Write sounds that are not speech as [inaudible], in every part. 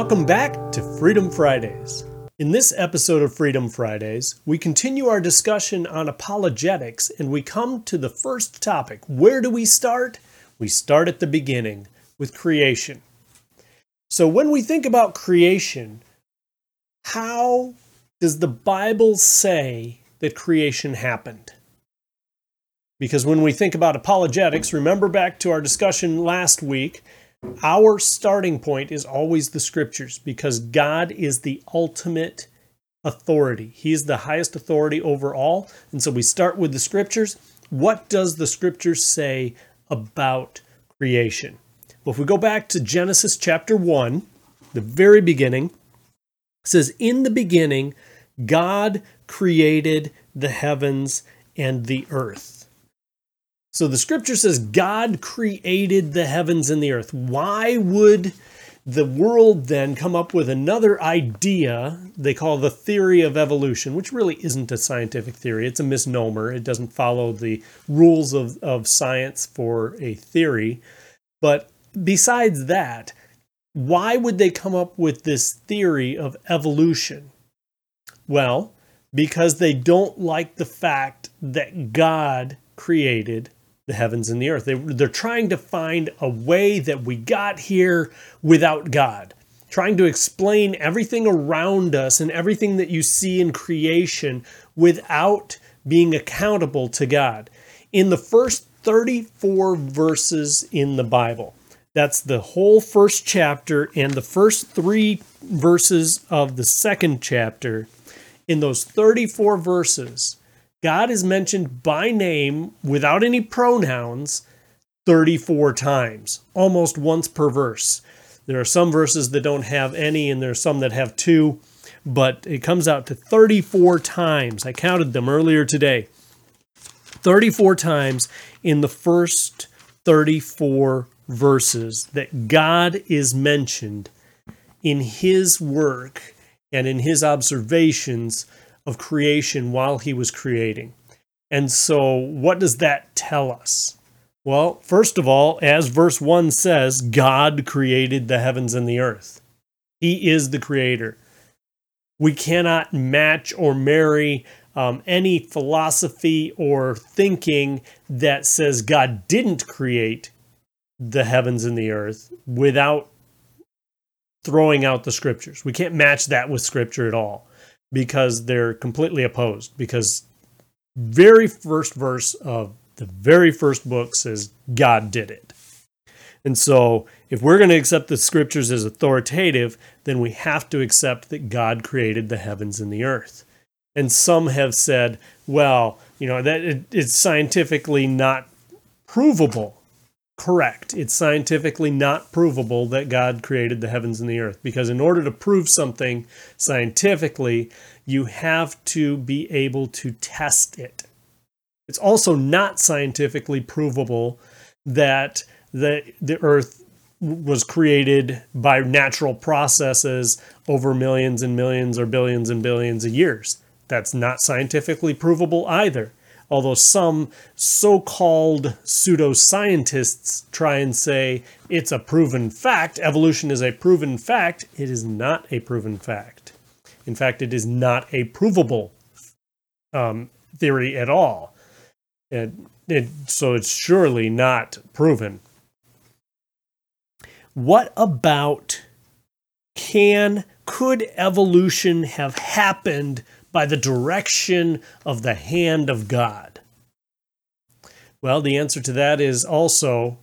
Welcome back to Freedom Fridays. In this episode of Freedom Fridays, we continue our discussion on apologetics and we come to the first topic. Where do we start? We start at the beginning with creation. So, when we think about creation, how does the Bible say that creation happened? Because when we think about apologetics, remember back to our discussion last week our starting point is always the scriptures because God is the ultimate authority. He is the highest authority over all. And so we start with the scriptures. What does the scriptures say about creation? Well, if we go back to Genesis chapter 1, the very beginning, says, In the beginning, God created the heavens and the earth. So the scripture says God created the heavens and the earth. Why would the world then come up with another idea they call the theory of evolution, which really isn't a scientific theory. It's a misnomer. It doesn't follow the rules of, of science for a theory. But besides that, why would they come up with this theory of evolution? Well, because they don't like the fact that God created the heavens and the earth. They, they're trying to find a way that we got here without God, trying to explain everything around us and everything that you see in creation without being accountable to God. In the first 34 verses in the Bible, that's the whole first chapter and the first three verses of the second chapter. In those 34 verses, God is mentioned by name without any pronouns 34 times, almost once per verse. There are some verses that don't have any, and there are some that have two, but it comes out to 34 times. I counted them earlier today. 34 times in the first 34 verses that God is mentioned in his work and in his observations of creation while he was creating. And so, what does that tell us? Well, first of all, as verse 1 says, God created the heavens and the earth. He is the creator. We cannot match or marry um, any philosophy or thinking that says God didn't create the heavens and the earth without throwing out the scriptures. We can't match that with scripture at all because they're completely opposed. Because very first verse of the very first book says God did it. And so, if we're going to accept the scriptures as authoritative, then we have to accept that God created the heavens and the earth. And some have said, well, you know, that it, it's scientifically not provable correct. It's scientifically not provable that God created the heavens and the earth because, in order to prove something scientifically, you have to be able to test it. It's also not scientifically provable that the, the earth was created by natural processes over millions and millions or billions and billions of years. That's not scientifically provable either although some so called pseudoscientists try and say it's a proven fact, evolution is a proven fact, it is not a proven fact. In fact, it is not a provable um, theory at all. It, it, so it's surely not proven. What about can, could evolution have happened by the direction of the hand of God? Well, the answer to that is also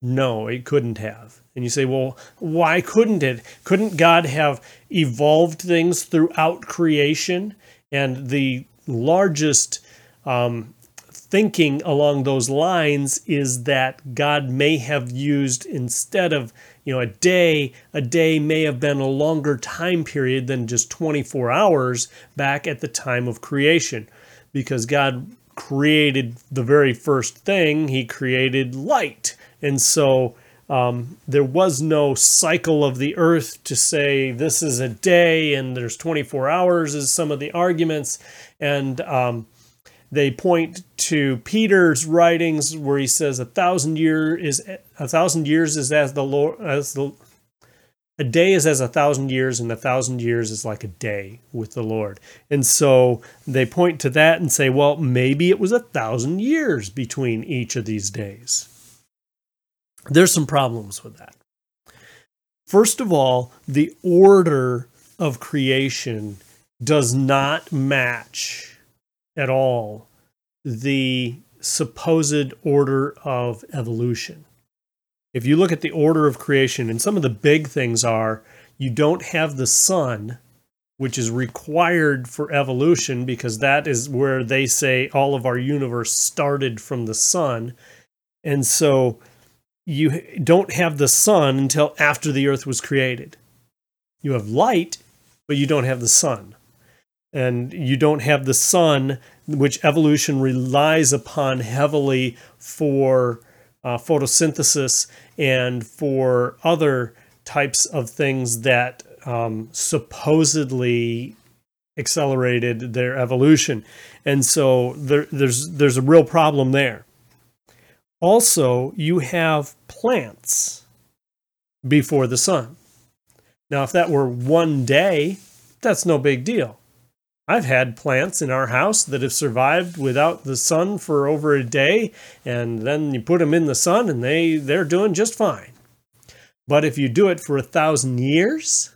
no, it couldn't have. And you say, well, why couldn't it? Couldn't God have evolved things throughout creation? And the largest um, thinking along those lines is that God may have used, instead of you know a day a day may have been a longer time period than just 24 hours back at the time of creation. Because god created the very first thing he created light. And so um, there was no cycle of the earth to say this is a day and there's 24 hours is some of the arguments. And um, they point to Peter's writings where he says a thousand year is a thousand years is as the Lord as the a day is as a thousand years, and a thousand years is like a day with the Lord. And so they point to that and say, well, maybe it was a thousand years between each of these days. There's some problems with that. First of all, the order of creation does not match at all the supposed order of evolution. If you look at the order of creation, and some of the big things are you don't have the sun, which is required for evolution because that is where they say all of our universe started from the sun. And so you don't have the sun until after the earth was created. You have light, but you don't have the sun. And you don't have the sun, which evolution relies upon heavily for uh, photosynthesis and for other types of things that um, supposedly accelerated their evolution. And so there, there's there's a real problem there. Also, you have plants before the sun. Now, if that were one day, that's no big deal. I've had plants in our house that have survived without the sun for over a day, and then you put them in the sun and they, they're doing just fine. But if you do it for a thousand years,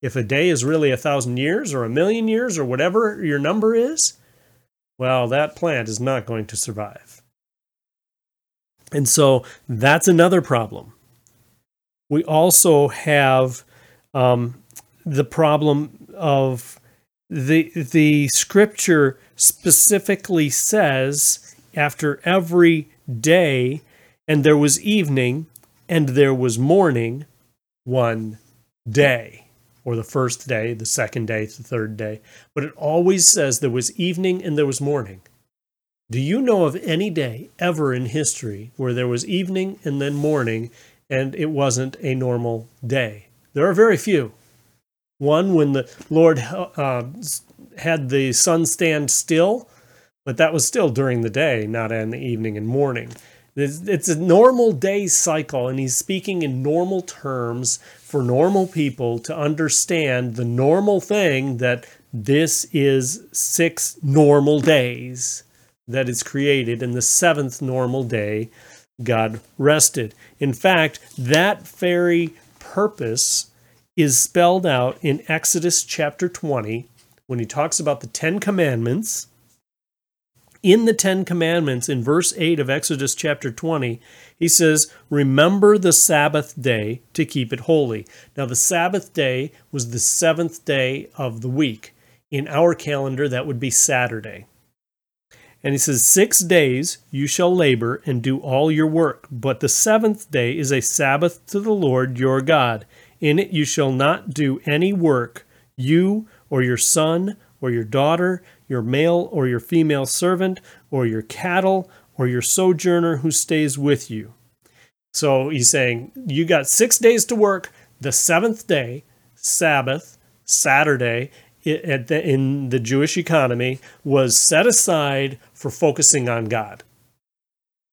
if a day is really a thousand years or a million years or whatever your number is, well, that plant is not going to survive. And so that's another problem. We also have um, the problem of the the scripture specifically says after every day and there was evening and there was morning one day or the first day the second day the third day. But it always says there was evening and there was morning. Do you know of any day ever in history where there was evening and then morning and it wasn't a normal day? There are very few one when the Lord uh, had the sun stand still, but that was still during the day, not in the evening and morning. It's, it's a normal day cycle, and he's speaking in normal terms for normal people to understand the normal thing that this is six normal days that is created, and the seventh normal day, God rested. In fact, that very purpose is spelled out in Exodus chapter 20 when he talks about the Ten Commandments. In the Ten Commandments, in verse 8 of Exodus chapter 20, he says, Remember the Sabbath day to keep it holy. Now, the Sabbath day was the seventh day of the week. In our calendar, that would be Saturday. And he says, Six days you shall labor and do all your work, but the seventh day is a Sabbath to the Lord your God. In it you shall not do any work, you or your son or your daughter, your male or your female servant, or your cattle, or your sojourner who stays with you. So he's saying, You got six days to work. The seventh day, Sabbath, Saturday, in the Jewish economy, was set aside for focusing on God.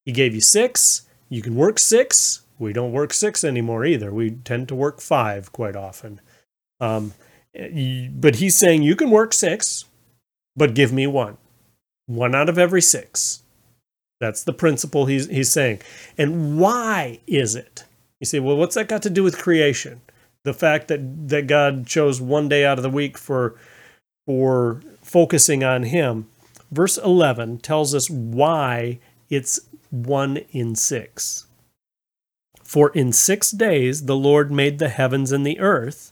He gave you six. You can work six, we don't work six anymore either. We tend to work five quite often. Um, but he's saying you can work six, but give me one. One out of every six. That's the principle he's, he's saying. And why is it? You say, well, what's that got to do with creation? The fact that, that God chose one day out of the week for, for focusing on him. Verse 11 tells us why it's one in six. For in six days the Lord made the heavens and the earth,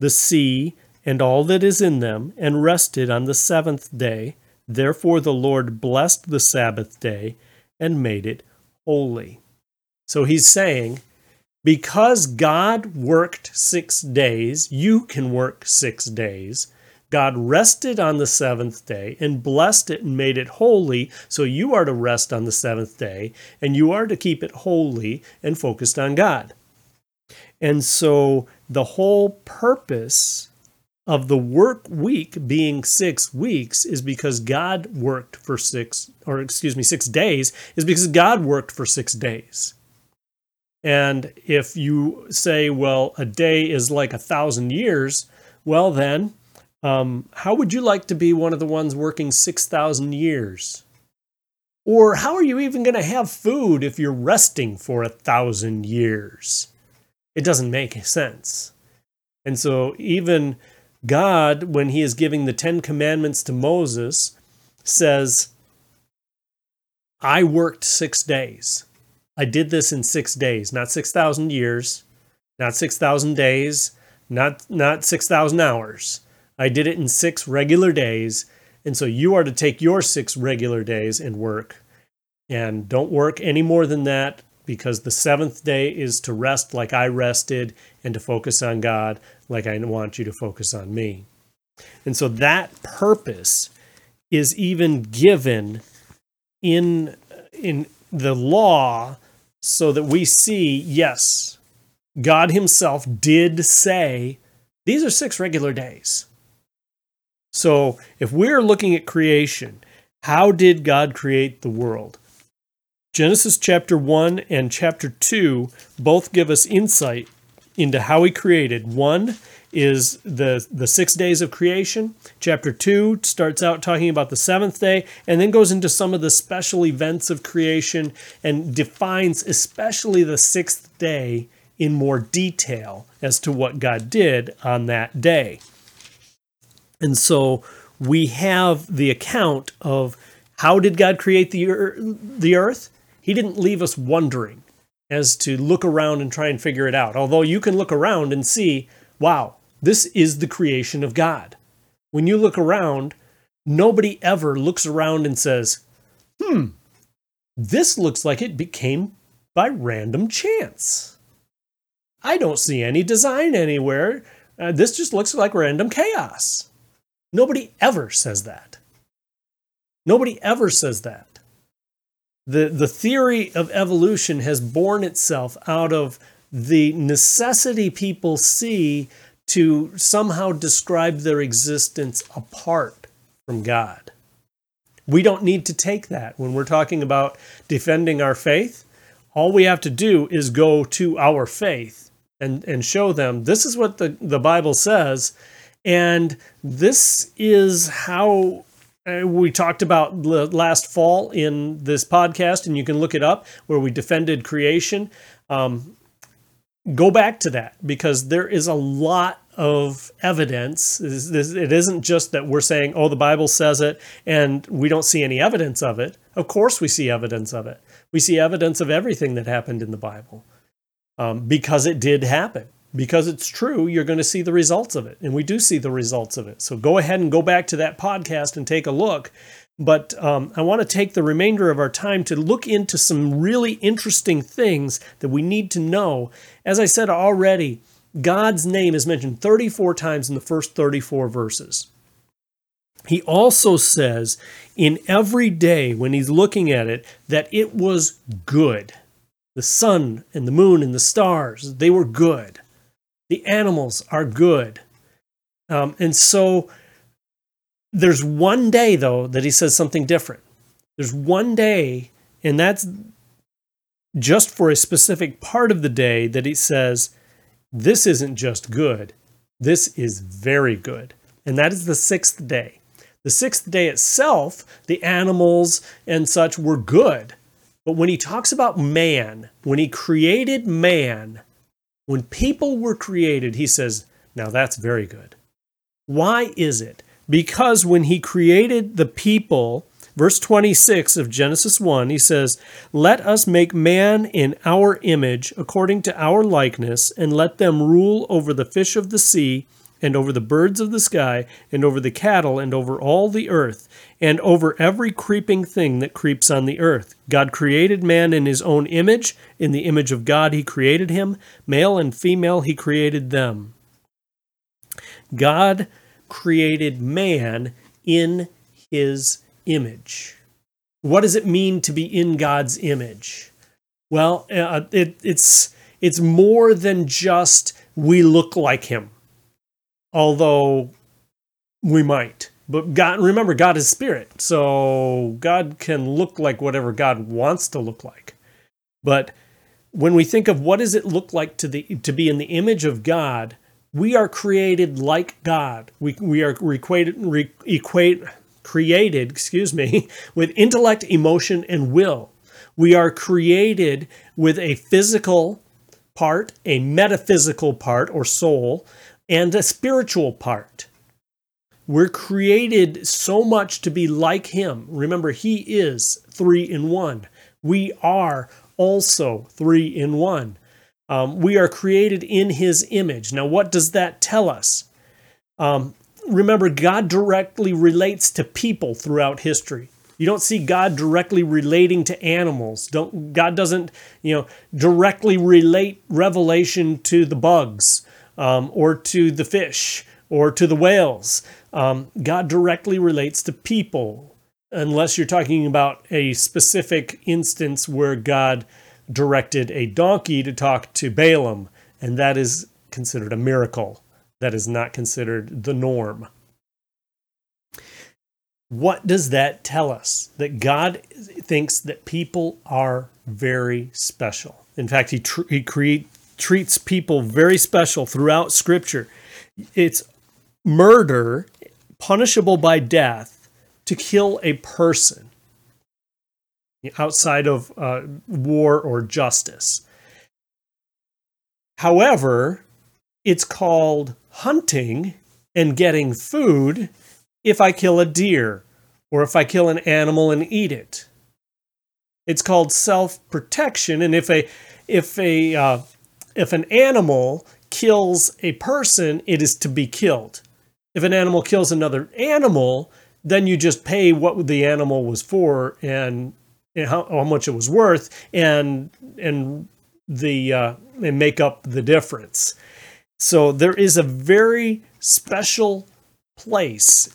the sea, and all that is in them, and rested on the seventh day. Therefore the Lord blessed the Sabbath day and made it holy. So he's saying, because God worked six days, you can work six days. God rested on the seventh day and blessed it and made it holy. So you are to rest on the seventh day and you are to keep it holy and focused on God. And so the whole purpose of the work week being six weeks is because God worked for six, or excuse me, six days, is because God worked for six days. And if you say, well, a day is like a thousand years, well, then, um, how would you like to be one of the ones working 6,000 years? Or how are you even going to have food if you're resting for a thousand years? It doesn't make sense. And so, even God, when he is giving the Ten Commandments to Moses, says, I worked six days. I did this in six days, not 6,000 years, not 6,000 days, not, not 6,000 hours. I did it in six regular days. And so you are to take your six regular days and work. And don't work any more than that because the seventh day is to rest like I rested and to focus on God like I want you to focus on me. And so that purpose is even given in in the law so that we see yes God himself did say these are six regular days. So if we're looking at creation, how did God create the world? Genesis chapter 1 and chapter 2 both give us insight into how he created. One is the the 6 days of creation. Chapter 2 starts out talking about the 7th day and then goes into some of the special events of creation and defines especially the 6th day in more detail as to what God did on that day. And so we have the account of how did God create the, earth? He didn't leave us wondering as to look around and try and figure it out. Although you can look around and see, wow, this is the creation of God. When you look around, nobody ever looks around and says, hmm, this looks like it became by random chance. I don't see any design anywhere. Uh, this just looks like random chaos. Nobody ever says that. Nobody ever says that. The, the theory of evolution has borne itself out of the necessity people see to somehow describe their existence apart from God. We don't need to take that when we're talking about defending our faith. All we have to do is go to our faith and, and show them this is what the, the Bible says, and this is how uh, we talked about last fall in this podcast, and you can look it up where we defended creation. Um, go back to that because there is a lot of evidence. It isn't just that we're saying, oh, the Bible says it and we don't see any evidence of it. Of course, we see evidence of it. We see evidence of everything that happened in the Bible um, because it did happen because it's true, you're going to see the results of it. And we do see the results of it. So go ahead and go back to that podcast and take a look. But um, I want to take the remainder of our time to look into some really interesting things that we need to know. As I said already, God's name is mentioned 34 times in the first 34 verses. He also says in every day when he's looking at it that it was good. The sun and the moon and the stars, they were good. The animals are good. Um, and so there's one day, though, that he says something different. There's one day, and that's just for a specific part of the day that he says, This isn't just good, this is very good. And that is the sixth day. The sixth day itself, the animals and such were good. But when he talks about man, when he created man, when people were created, he says, now that's very good. Why is it? Because when he created the people, verse 26 of Genesis 1, he says, Let us make man in our image, according to our likeness, and let them rule over the fish of the sea and over the birds of the sky, and over the cattle, and over all the earth, and over every creeping thing that creeps on the earth. God created man in his own image. In the image of God, he created him. Male and female, he created them. God created man in his image. What does it mean to be in God's image? Well, uh, it, it's it's more than just we look like him although we might. But God, remember, God is spirit. So God can look like whatever God wants to look like. But when we think of what does it look like to the to be in the image of God, we are created like God. We we are equated re, equate created, excuse me, [laughs] with intellect, emotion, and will. We are created with a physical part, a metaphysical part or soul, and a spiritual part. We're created so much to be like Him. Remember, He is three in one. We are also three in one. Um, we are created in His image. Now, what does that tell us? Um, remember, God directly relates to people throughout history. You don't see God directly relating to animals. Don't God doesn't you know directly relate revelation to the bugs um, or to the fish or to the whales. Um, God directly relates to people, unless you're talking about a specific instance where God directed a donkey to talk to Balaam, and that is considered a miracle. That is not considered the norm. What does that tell us? That God thinks that people are very special. In fact, He, tr- he create, treats people very special throughout Scripture. It's murder, punishable by death, to kill a person outside of uh, war or justice. However, it's called hunting and getting food if I kill a deer or if I kill an animal and eat it. It's called self-protection, and if a if a uh, if an animal kills a person, it is to be killed. If an animal kills another animal, then you just pay what the animal was for and, and how, how, much it was worth, and and the uh, and make up the difference. So there is a very special place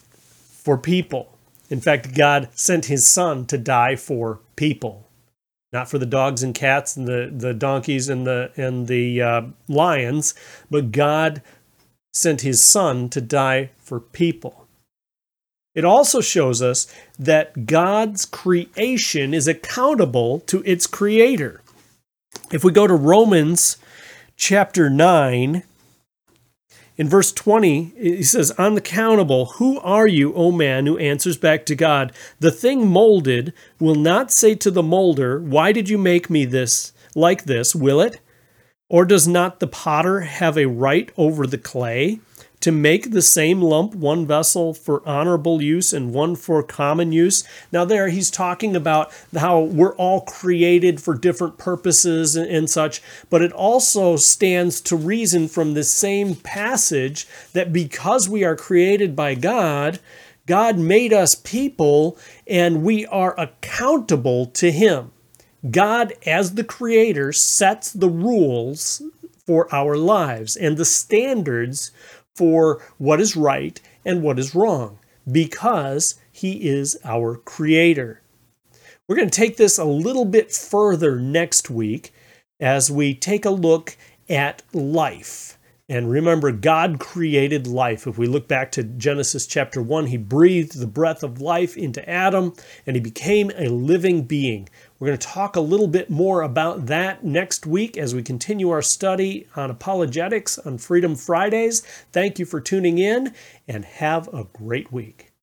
for people. In fact, God sent his son to die for people, not for the dogs and cats and the, the donkeys and the, and the uh, lions, but God sent his son to die for people. It also shows us that God's creation is accountable to its creator. If we go to Romans chapter 9, in verse 20, he says, Unaccountable, who are you, O man, who answers back to God? The thing molded will not say to the molder, Why did you make me this like this, will it? Or does not the potter have a right over the clay? To make the same lump one vessel for honorable use and one for common use. Now, there he's talking about how we're all created for different purposes and, and, such, but it also stands to reason from the same passage that because we are created by God, God made us people and we are accountable to Him. God, as the creator, sets the rules for our lives and the standards for what is right and what is wrong because he is our creator. We're going to take this a little bit further next week as we take a look at life. And remember, God created life. If we look back to Genesis chapter 1, He breathed the breath of life into Adam and he became a living being. We're going to talk a little bit more about that next week as we continue our study on apologetics on Freedom Fridays. Thank you for tuning in and have a great week.